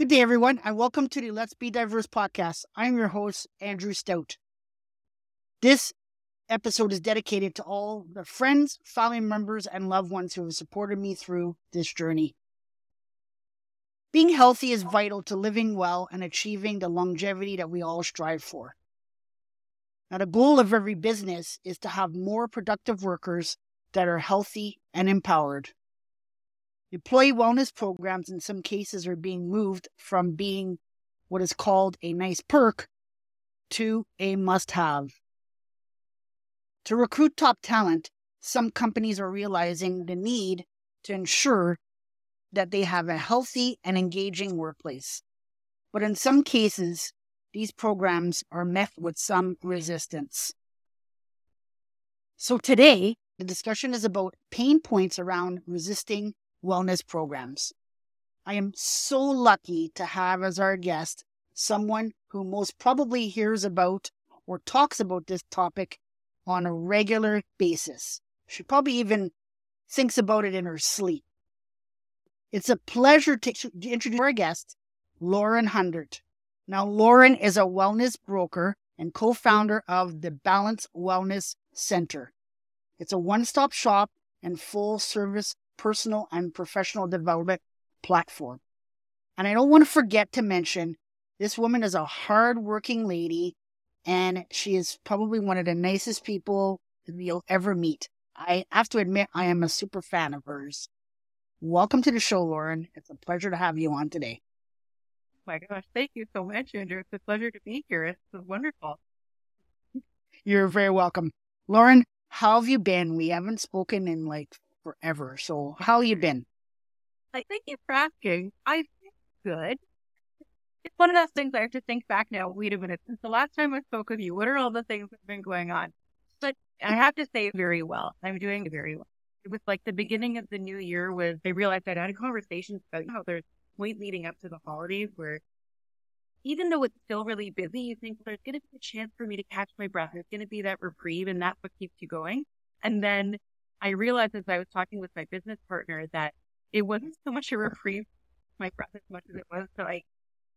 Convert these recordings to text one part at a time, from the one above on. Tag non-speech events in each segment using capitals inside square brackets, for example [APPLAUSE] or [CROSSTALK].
Good day, everyone, and welcome to the Let's Be Diverse podcast. I'm your host, Andrew Stout. This episode is dedicated to all the friends, family members, and loved ones who have supported me through this journey. Being healthy is vital to living well and achieving the longevity that we all strive for. Now, the goal of every business is to have more productive workers that are healthy and empowered. Employee wellness programs, in some cases, are being moved from being what is called a nice perk to a must have. To recruit top talent, some companies are realizing the need to ensure that they have a healthy and engaging workplace. But in some cases, these programs are met with some resistance. So today, the discussion is about pain points around resisting wellness programs. I am so lucky to have as our guest someone who most probably hears about or talks about this topic on a regular basis. She probably even thinks about it in her sleep. It's a pleasure to introduce our guest, Lauren Hundert. Now, Lauren is a wellness broker and co founder of the Balance Wellness Center. It's a one stop shop and full service personal and professional development platform. And I don't want to forget to mention this woman is a hard-working lady and she is probably one of the nicest people you'll ever meet. I have to admit, I am a super fan of hers. Welcome to the show, Lauren. It's a pleasure to have you on today. my gosh, thank you so much, Andrew. It's a pleasure to be here. It's wonderful. You're very welcome. Lauren, how have you been? We haven't spoken in like forever. So, how you mm-hmm. been? I thank you for asking. Been good. It's one of those things I have to think back now. Wait a minute. Since the last time I spoke with you, what are all the things that have been going on? But I have to say very well. I'm doing very well. It was like the beginning of the new year was I realized I'd had conversations about how there's point leading up to the holidays where even though it's still really busy, you think there's going to be a chance for me to catch my breath. There's going to be that reprieve and that's what keeps you going. And then I realized as I was talking with my business partner that it wasn't so much a reprieve my breath as much as it was to like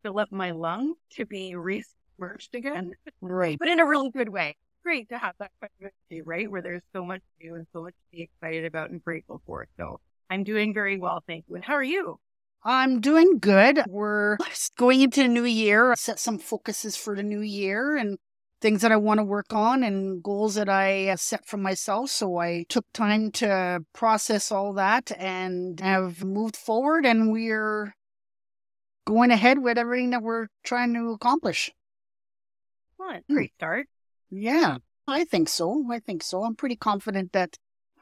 fill up my lungs to be re-submerged again. Right. But in a really good way. Great to have that flexibility, right? Where there's so much to do and so much to be excited about and grateful for. So I'm doing very well, thank you. And how are you? I'm doing good. We're going into the new year, set some focuses for the new year and things that I want to work on and goals that I set for myself. So I took time to process all that and have moved forward and we're going ahead with everything that we're trying to accomplish. Fun. Hmm. Great start. Yeah, I think so. I think so. I'm pretty confident that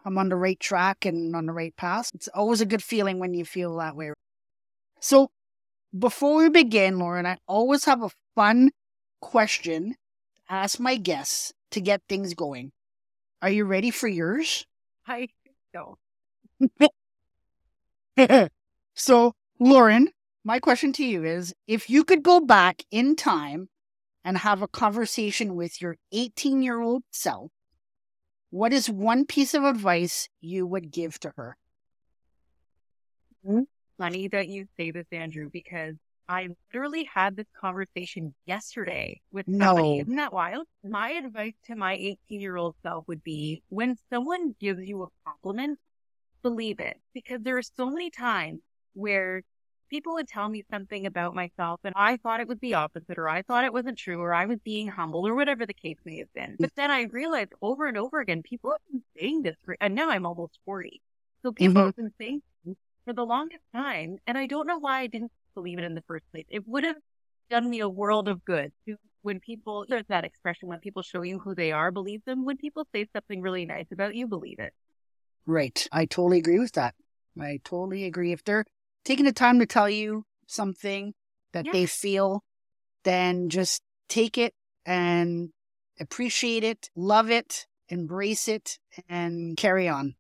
I'm on the right track and on the right path. It's always a good feeling when you feel that way. So before we begin, Lauren, I always have a fun question ask my guests to get things going. Are you ready for yours? I don't. [LAUGHS] so, Lauren, my question to you is if you could go back in time and have a conversation with your 18 year old self, what is one piece of advice you would give to her? Hmm? Funny that you say this, Andrew, because I literally had this conversation yesterday with somebody. No. Isn't that wild? My advice to my 18 year old self would be when someone gives you a compliment, believe it. Because there are so many times where people would tell me something about myself and I thought it was the opposite or I thought it wasn't true or I was being humble or whatever the case may have been. But then I realized over and over again, people have been saying this for, and now I'm almost 40. So people Mhm. have been saying for the longest time. And I don't know why I didn't believe it in the first place. It would have done me a world of good when people there's that expression when people show you who they are, believe them. When people say something really nice about you, believe it. Right. I totally agree with that. I totally agree. If they're taking the time to tell you something that Yeah. they feel, then just take it and appreciate it, love it, embrace it, and carry on.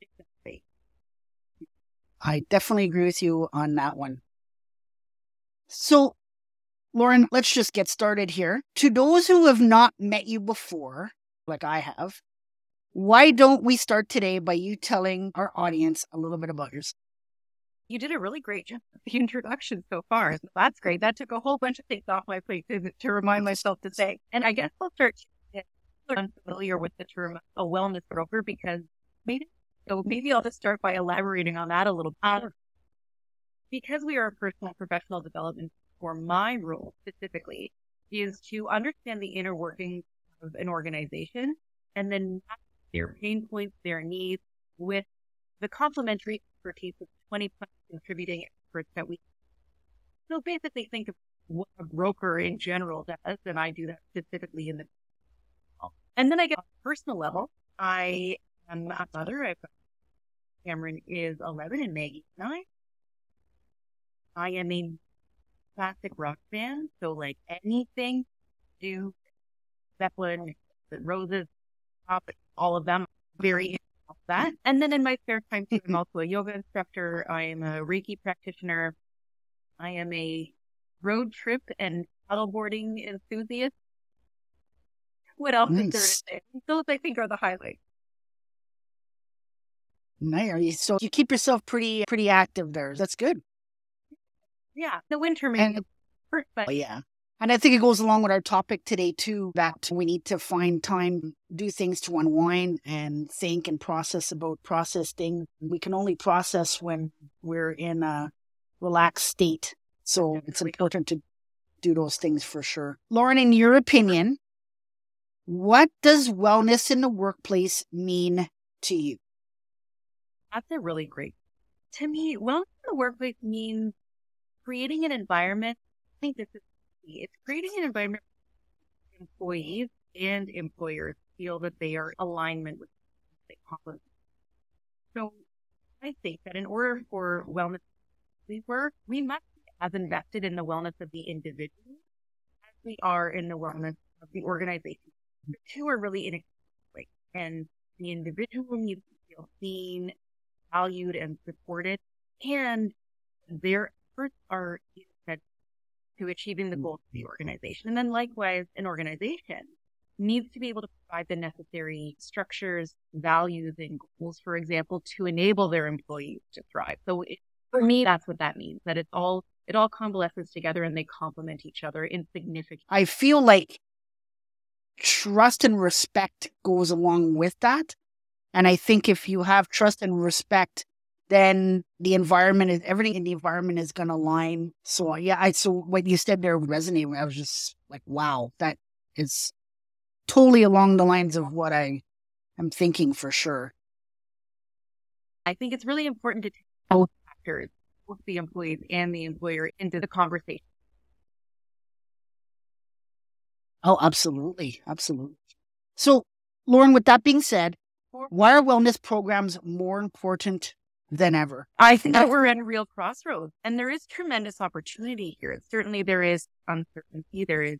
Exactly. I definitely agree with you on that one. So, Lauren, let's just get started here. To those who have not met you before, like I have, why don't we start today by you telling our audience a little bit about yourself? you did a really great job with the introduction so far. That's great. That took a whole bunch of things off my plate to, to remind myself to say. And I guess I'll start unfamiliar with the term a wellness broker because maybe so maybe I'll just start by elaborating on that a little bit. Because we are a personal professional development for my role specifically is to understand the inner workings of an organization and then their pain points, their needs with the complementary expertise of 20 plus contributing experts that we. So basically, think of what a broker in general does, and I do that specifically in the. Oh. And then I get on a personal level. I am a mother. I've Cameron is 11 and Maggie 9. I am a classic rock fan, so like anything, do Zeppelin, the Roses, Pop, all of them, very into that. And then in my spare time, too, I'm [LAUGHS] also a yoga instructor. I am a Reiki practitioner. I am a road trip and paddleboarding enthusiast. What else nice. is there to say? Those I think are the highlights. Nice. So you keep yourself pretty pretty active there. That's good. Yeah, the winter maybe. And, but oh, yeah. And I think it goes along with our topic today too, that we need to find time, do things to unwind and think and process about process things. We can only process when we're in a relaxed state. So it's important to do those things for sure. Lauren, in your opinion, what does wellness in the workplace mean to you? That's a really great. To me, wellness in the workplace means creating an environment. I think this is it's creating an environment where employees and employers feel that they are alignment with they complement. So I think that in order for wellness to work, we must be as invested in the wellness of the individual as we are in the wellness of the organization. The two are really in inextricably, and the individual needs to feel seen, valued, and supported, and their efforts are to achieving the mm. goals of the organization. And then likewise, an organization needs to be able to provide the necessary structures, values, and goals, for example, to enable their employees to thrive. So it, for me, that's what that means, that it's all, it all convalesces together and they complement each other in significant. I feel like trust and respect goes along with that. And I think if you have trust and respect then the environment is everything in the environment is going to align. So yeah, I so what you said there resonated. I was just like, wow, that is totally along the lines of what I am thinking for sure. I think it's really important to take both factors, both the employees and the employer, into the conversation. Oh, absolutely, absolutely. So, Lauren, with that being said, why are wellness programs more important than ever. I think that we're at a real crossroads and there is tremendous opportunity here. Certainly there is uncertainty, there is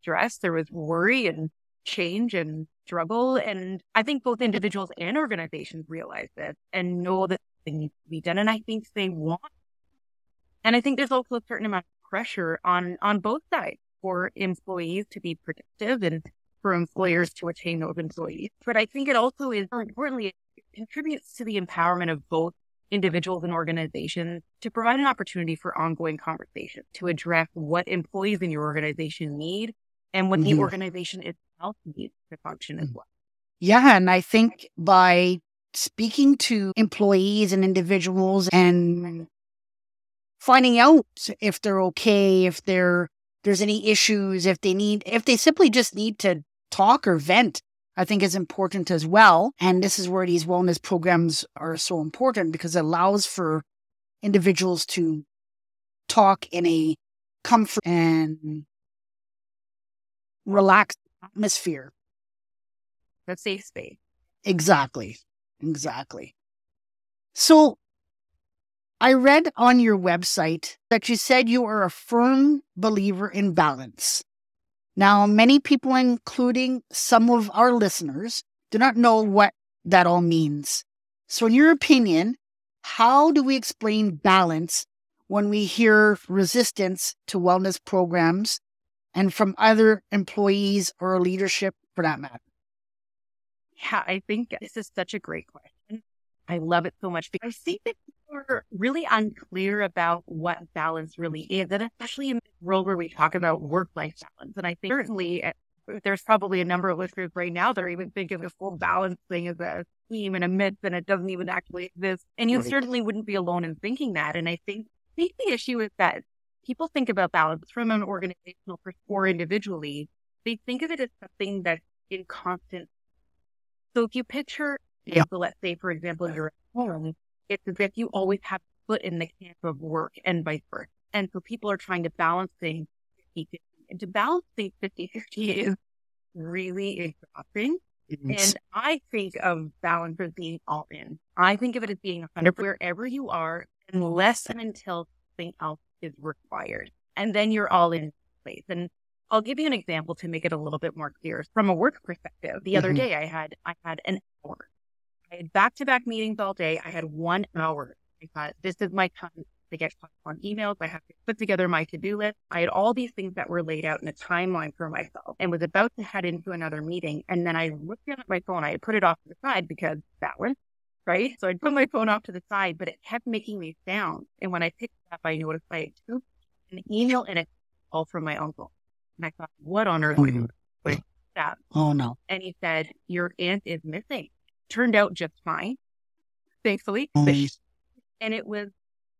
stress, there is worry and change and struggle. And I think both individuals and organizations realize this and know that things need to be done. And I think they want. And I think there's also a certain amount of pressure on, on both sides for employees to be productive and for employers to attain those employees. But I think it also is, more importantly, contributes to the empowerment of both individuals and organizations to provide an opportunity for ongoing conversation to address what employees in your organization need and what the organization itself needs to function as mm. well. Yeah. And I think by speaking to employees and individuals and finding out if they're okay, if they're there's any issues, if they need if they simply just need to talk or vent, I think is important as well. And this is where these wellness programs are so important because it allows for individuals to talk in a comfort and relaxed atmosphere. A safe space. Exactly. Exactly. So I read on your website that you said you are a firm believer in balance. Now, many people, including some of our listeners, do not know what that all means. So, in your opinion, how do we explain balance when we hear resistance to wellness programs and from other employees or leadership for that matter? Yeah, I think this is such a great question. I love it so much because I see that are really unclear about what balance really is, and especially in a world where we talk about work-life balance. And I think certainly eh, there's probably a number of listeners right now that are even thinking the full balance thing as a scheme and a myth, and it doesn't even actually exist. And you right. certainly wouldn't be alone in thinking that. And I think, I think the issue is that people think about balance from an organizational perspective or individually. They think of it as something that's in constant. So if you picture, yeah. so let's say, for example, you're at home, it's as if you always have foot in the camp of work and vice versa. And so people are trying to balance things 50 50. And to balance things 50 50 is really exhausting. And I think of balance as being all in. I think of it as being 100 wherever you are, unless and until something else is required. And then you're all in place. And I'll give you an example to make it a little bit more clear. From a work perspective, the mm-hmm. other day I had I had an hour. I had back to back meetings all day. I had one hour. I thought this is my time to get on emails. I have to put together my to do list. I had all these things that were laid out in a timeline for myself and was about to head into another meeting. And then I looked down at my phone. I had put it off to the side because that one, right? So I'd put my phone off to the side, but it kept making me sound. And when I picked it up, I noticed I had two, an email and a call from my uncle. And I thought, what on earth? Mm-hmm. That? Oh no. And he said, your aunt is missing. Turned out just fine, thankfully. Mm-hmm. And it was,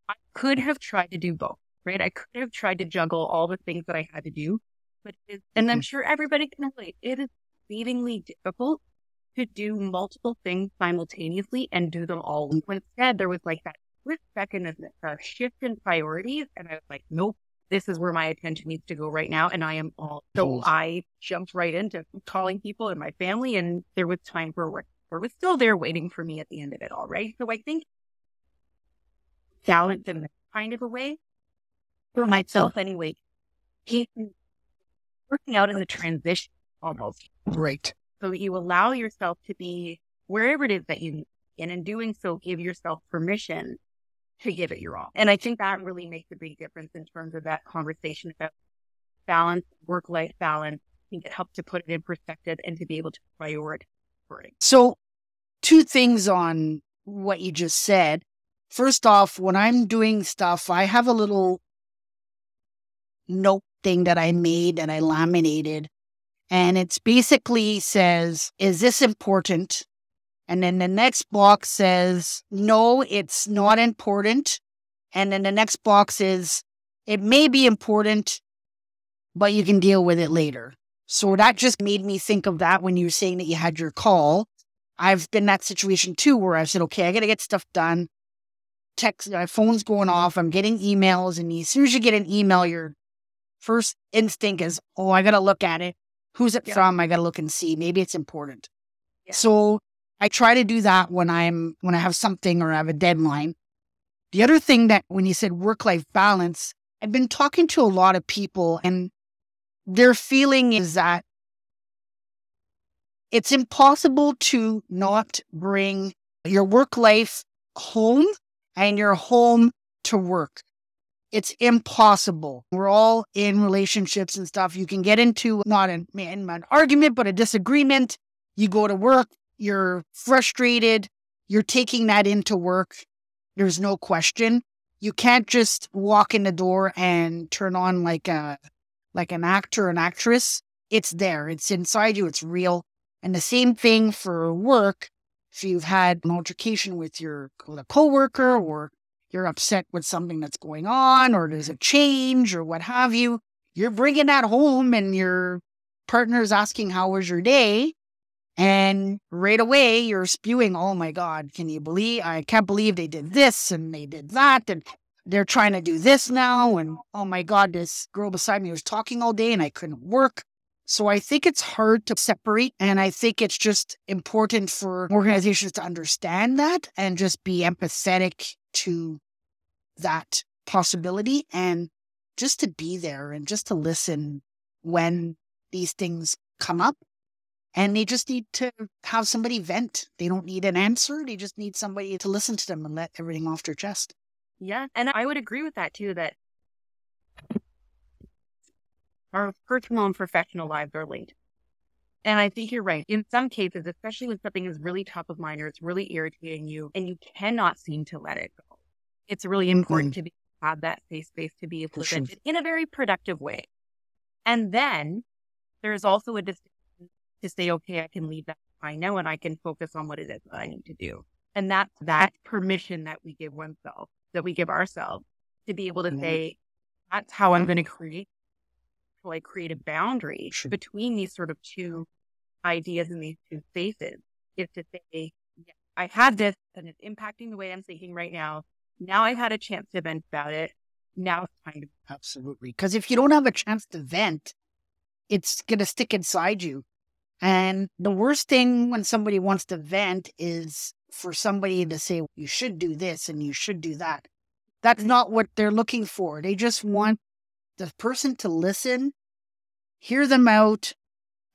I could have tried to do both, right? I could have tried to juggle all the things that I had to do, but and I'm mm-hmm. sure everybody can relate. It is exceedingly difficult to do multiple things simultaneously and do them all. When instead there was like that split second of a shift in priorities, and I was like, nope, this is where my attention needs to go right now. And I am all, so I jumped right into calling people in my family and there was time for work. Or was still there waiting for me at the end of it all, right? So I think balance in kind of a way for myself anyway, He working out in the transition almost. Right. So you allow yourself to be wherever it is that you and in doing so, give yourself permission to give it your all. And I think that really makes a big difference in terms of that conversation about balance, work life balance. I think it helps to put it in perspective and to be able to prioritize. So, two things on what you just said. First off, when I'm doing stuff, I have a little note thing that I made and I laminated. And it's basically says, is this important? And then the next box says, no, it's not important. And then the next box is, it may be important, but you can deal with it later. So that just made me think of that when you were saying that you had your call. I've been that situation too, where I said, okay, I got to get stuff done. Text, my phone's going off. I'm getting emails. And as soon as you get an email, your first instinct is, oh, I got to look at it. Who's it yeah. from? I got to look and see. Maybe it's important. Yeah. So I try to do that when I'm when I have something or I have a deadline. The other thing that when you said work life balance, I've been talking to a lot of people and their feeling is that it's impossible to not bring your work life home and your home to work. It's impossible. We're all in relationships and stuff. You can get into not an, an argument, but a disagreement. You go to work, you're frustrated, you're taking that into work. There's no question. You can't just walk in the door and turn on like a like an actor, an actress. It's there. It's inside you. It's real. And the same thing for work. If you've had an altercation with your coworker or you're upset with something that's going on or there's a change or what have you, you're bringing that home and your partner's asking how was your day and right away, you're spewing, oh my God, can you believe? I can't believe they did this and they did that. And they're trying to do this now. And oh my God, this girl beside me was talking all day and I couldn't work. So I think it's hard to separate. And I think it's just important for organizations to understand that and just be empathetic to that possibility and just to be there and just to listen when these things come up and they just need to have somebody vent. They don't need an answer. They just need somebody to listen to them and let everything off their chest. Yeah. And I would agree with that too, that our personal and professional lives are linked. And I think you're right. In some cases, especially when something is really top of mind or it's really irritating you and you cannot seem to let it go. it's really important mm-hmm. to be, have that safe space to be able to vent in a very productive way. And then there's also a decision to say, okay, I can leave that I know and I can focus on what it is that I need to do. And that's that permission that we give oneself, that we give ourselves to be able to Mhm. say, that's how I'm going to create, like create a boundary Sure. between these sort of two ideas and these two spaces is to say, yeah, I had this and it's impacting the way I'm thinking right now. Now I've had a chance to vent about it. Now it's time to Absolutely. Because if you don't have a chance to vent, it's going to stick inside you. And the worst thing when somebody wants to vent is for somebody to say, you should do this and you should do that. That's not what they're looking for. They just want the person to listen, hear them out.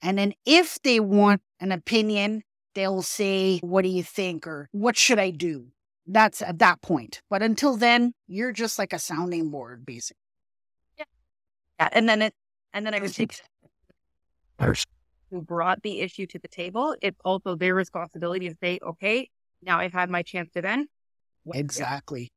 And then if they want an opinion, they'll say, what do you think? Or what should I do? That's at that point. But until then, you're just like a sounding board, basically. Yeah, and then it, and then I would take who brought the issue to the table. It's also their responsibility to say, okay, now I've had my chance to then. Exactly.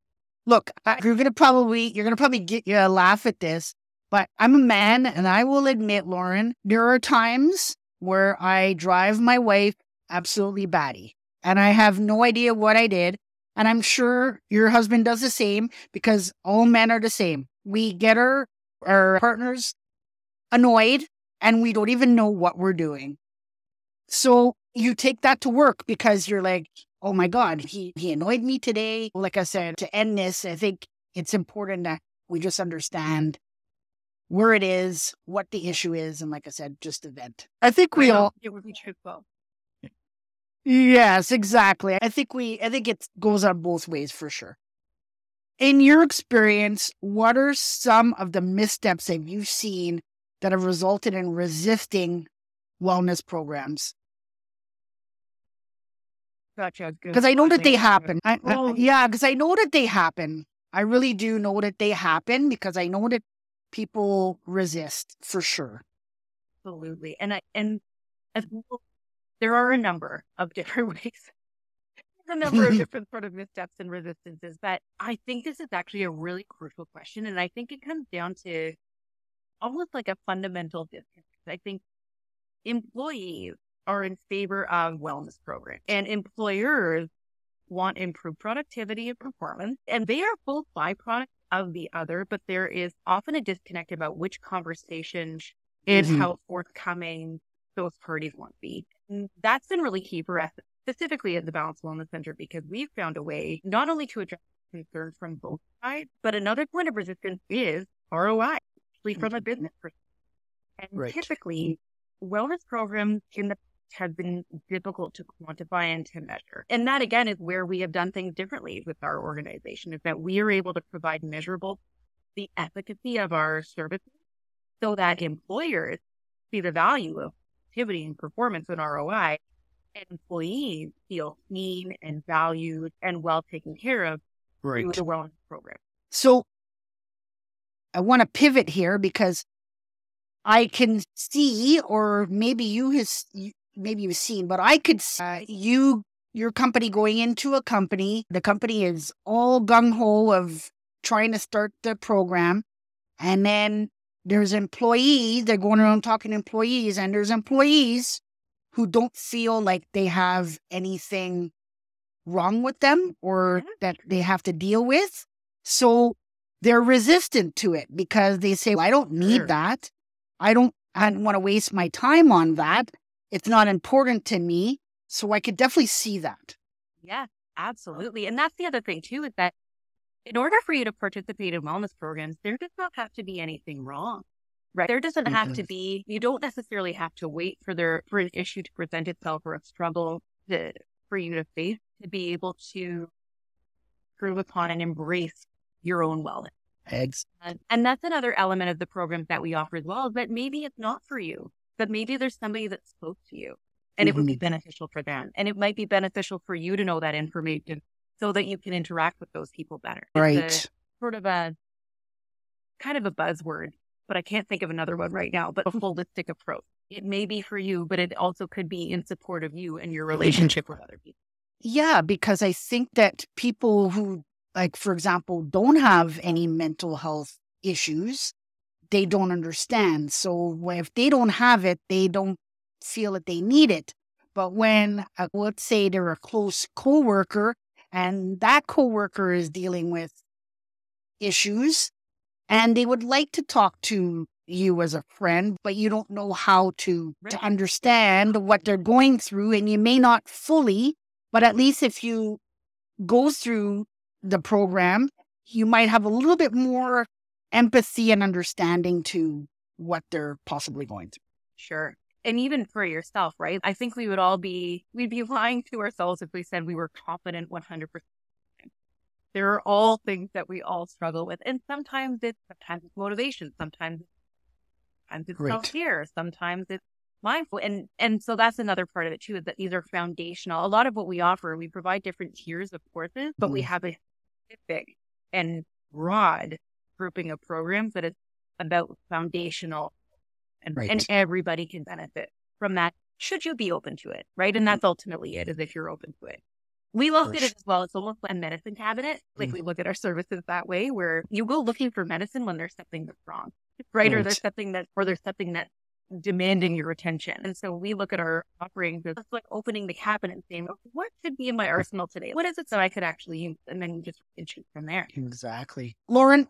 Look, you're gonna probably you're gonna probably get you a laugh at this, but I'm a man, and I will admit, Lauren, there are times where I drive my wife absolutely batty, and I have no idea what I did, and I'm sure your husband does the same because all men are the same. We get our our partners annoyed, and we don't even know what we're doing. So you take that to work because you're like, oh my God, he, he annoyed me today. Like I said, to end this, I think it's important that we just understand where it is, what the issue is, and like I said, just a vent. I think we I all, It would be truthful. yes, exactly. I think we, I think it goes on both ways for sure. In your experience, what are some of the missteps that you've seen that have resulted in resisting wellness programs? Gotcha. Because I know that they happen. I, I- yeah, because I know that they happen. I really do know that they happen because I know that people resist for sure. Absolutely. And I, and as well, there are a number of different [LAUGHS] ways. A number of [LAUGHS] different sort of missteps and resistances, but I think this is actually a really crucial question. And I think it comes down to almost like a fundamental disconnect. I think employees are in favor of wellness programs and employers want improved productivity and performance. And they are both byproducts of the other, but there is often a disconnect about which conversation is Mhm. how forthcoming those parties want to be. And that's been really key for us, specifically at the Balance Wellness Center, because we've found a way not only to address concerns from both sides, but another point of resistance is ROI, especially from a business perspective. And Right. typically, wellness programs in the have been difficult to quantify and to measure. And that again is where we have done things differently with our organization is that we are able to provide measurable the efficacy of our services so that employers see the value of activity and performance and ROI and employees feel seen and valued and well taken care of through the wellness program. So I want to pivot here because I can see, or maybe you has, you- maybe you've seen, but I could see uh, you, your company going into a company. The company is all gung ho of trying to start the program, and then there's employees. They're going around talking to employees, and there's employees who don't feel like they have anything wrong with them or that they have to deal with. So they're resistant to it because they say, well, I don't need Sure. that. I don't, I don't want to waste my time on that. It's not important to me. So I could definitely see that. Yeah, absolutely. And that's the other thing too, is that in order for you to participate in wellness programs, there does not have to be anything wrong. Right. There doesn't have to be, you don't necessarily have to wait for there, for an issue to present itself or a struggle to, for you to face to be able to improve upon and embrace your own wellness. Eggs. And, and that's another element of the programs that we offer as well, that maybe it's not for you, but maybe there's somebody that spoke to you and it would be mm-hmm. beneficial for them. And it might be beneficial for you to know that information so that you can interact with those people better. It's a- Right. sort of a kind of a buzzword, but I can't think of another one right now, but a holistic approach. It may be for you, but it also could be in support of you and your relationship with other people. Yeah, because I think that people who like for example, don't have any mental health issues, they don't understand. So if they don't have it, they don't feel that they need it. But when, uh, let's say they're a close coworker and that coworker is dealing with issues and they would like to talk to you as a friend, but you don't know how to, right. to understand what they're going through. And you may not fully, but at least if you go through the program, you might have a little bit more empathy and understanding to what they're possibly going through. Sure. And even for yourself, right? I think we would all be, we'd be [LAUGHS] lying to ourselves if we said we were confident 100%. There are all things that we all struggle with. And sometimes it's, sometimes it's motivation. Sometimes, sometimes it's self care. Sometimes it's mindful. And, and so that's another part of it too, is that these are foundational. A lot of what we offer, we provide different tiers of courses, but mm. we have a specific and broad grouping of programs that is about foundational and, right. and everybody can benefit from that should you be open to it, right? And that's ultimately it, is if you're open to it. We look at it as well. It's almost like a medicine cabinet. Like mm we look at our services that way, where you go looking for medicine when there's something that's wrong, right? right? Or there's something that, or there's something that's demanding your attention. And so we look at our offerings as like opening the cabinet and saying, what could be in my arsenal today? What is it that I could actually use? And then you just choose from there. Exactly. Lauren,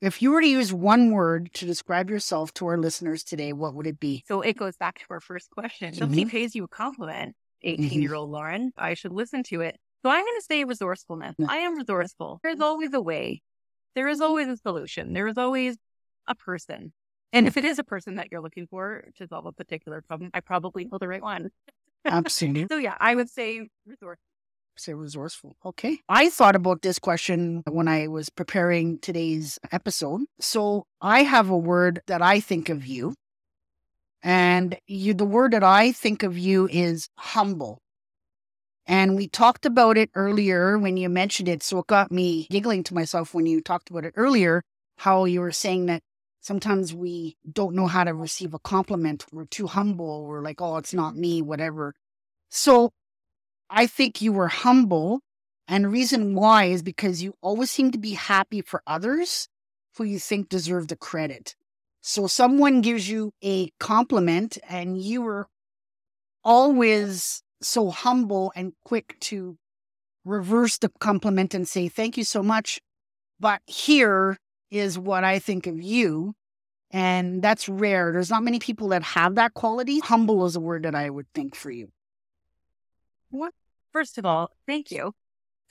if you were to use one word to describe yourself to our listeners today, what would it be? So it goes back to our first question. Mm-hmm. Somebody pays you a compliment, 18 mm-hmm. year old Lauren. I should listen to it. So I'm going to say resourcefulness. I am resourceful. There's always a way. There is always a solution. There is always a person. And if it is a person that you're looking for to solve a particular problem, I probably know the right one. [LAUGHS] Absolutely. so yeah, I would say resourceful say resourceful. Okay. I thought about this question when I was preparing today's episode. So I have a word that I think of you. And you, the word that I think of you is humble. And we talked about it earlier when you mentioned it. So it got me giggling to myself when you talked about it earlier, how you were saying that sometimes we don't know how to receive a compliment. We're too humble. We're like, oh, it's not me, whatever. So I think you were humble. And reason why is because you always seem to be happy for others who you think deserve the credit. So someone gives you a compliment and you were always so humble and quick to reverse the compliment and say, thank you so much. But here is what I think of you. And that's rare. There's not many people that have that quality. Humble is a word that I would think for you. What? First of all, thank you.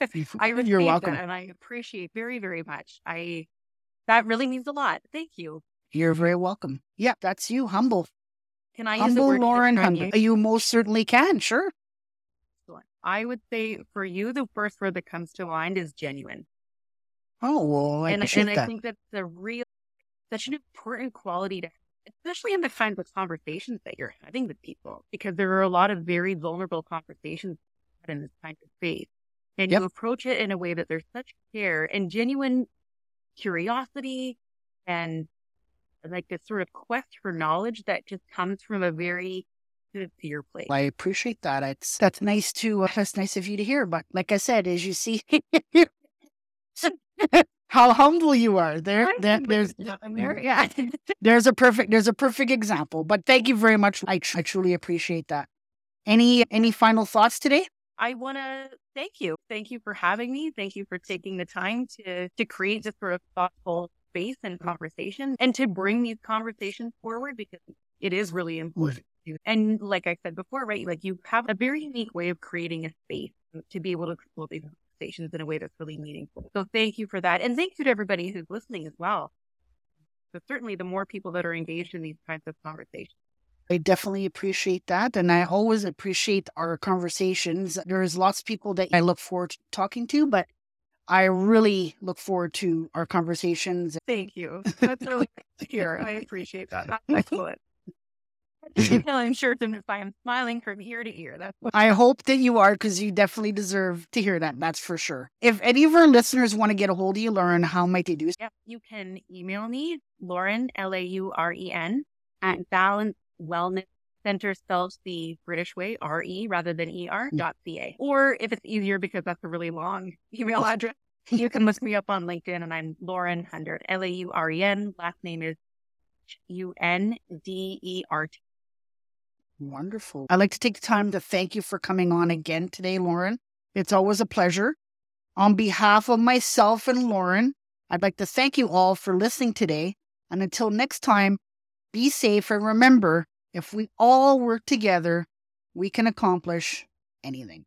[LAUGHS] I You're welcome. and I appreciate very, very much. I that really means a lot. Thank you. You're very welcome. Yeah, that's you. Humble. Can I humble use Lauren humble? You? you most certainly can. Sure. I would say for you, the first word that comes to mind is genuine. Oh well, I and, and I think that's a real, such an important quality to especially in the kinds of conversations that you're having with people, because there are a lot of very vulnerable conversations in this kind of space. And yep. you approach it in a way that there's such care and genuine curiosity and like this sort of quest for knowledge that just comes from a very sincere place. I appreciate that. It's that's nice to uh, that's nice of you to hear. But like I said, as you see, [LAUGHS] how humble you are. There, there there's there, yeah. [LAUGHS] there's a perfect there's a perfect example. But thank you very much. I, I truly appreciate that. Any any final thoughts today? I want to thank you. Thank you for having me. Thank you for taking the time to to create this sort of thoughtful space and conversation and to bring these conversations forward because it is really important. And like I said before, right, like you have a very unique way of creating a space to be able to explore these conversations in a way that's really meaningful. So thank you for that. And thank you to everybody who's listening as well. So certainly the more people that are engaged in these kinds of conversations. I definitely appreciate that. And I always appreciate our conversations. There's lots of people that I look forward to talking to, but I really look forward to our conversations. Thank you. [LAUGHS] That's really good to hear. I appreciate that. [LAUGHS] That's excellent. [LAUGHS] [LAUGHS] I'm sure if I am smiling from ear to ear. That's what I hope that you are because you definitely deserve to hear that. That's for sure. If any of our listeners want to get a hold of you, Lauren, how might they do? so? Yeah, you can email me, Lauren, L A U R E N, at Balance Wellness Center spells the British way, R E rather than E R mm. dot C A. Or if it's easier because that's a really long [LAUGHS] email address, You can look me up on LinkedIn, and I'm Lauren Hundert, L A U R E N. Last name is U N D E R T. Wonderful. I'd like to take the time to thank you for coming on again today, Lauren. It's always a pleasure. On behalf of myself and Lauren, I'd like to thank you all for listening today. And until next time, be safe and remember if we all work together, we can accomplish anything.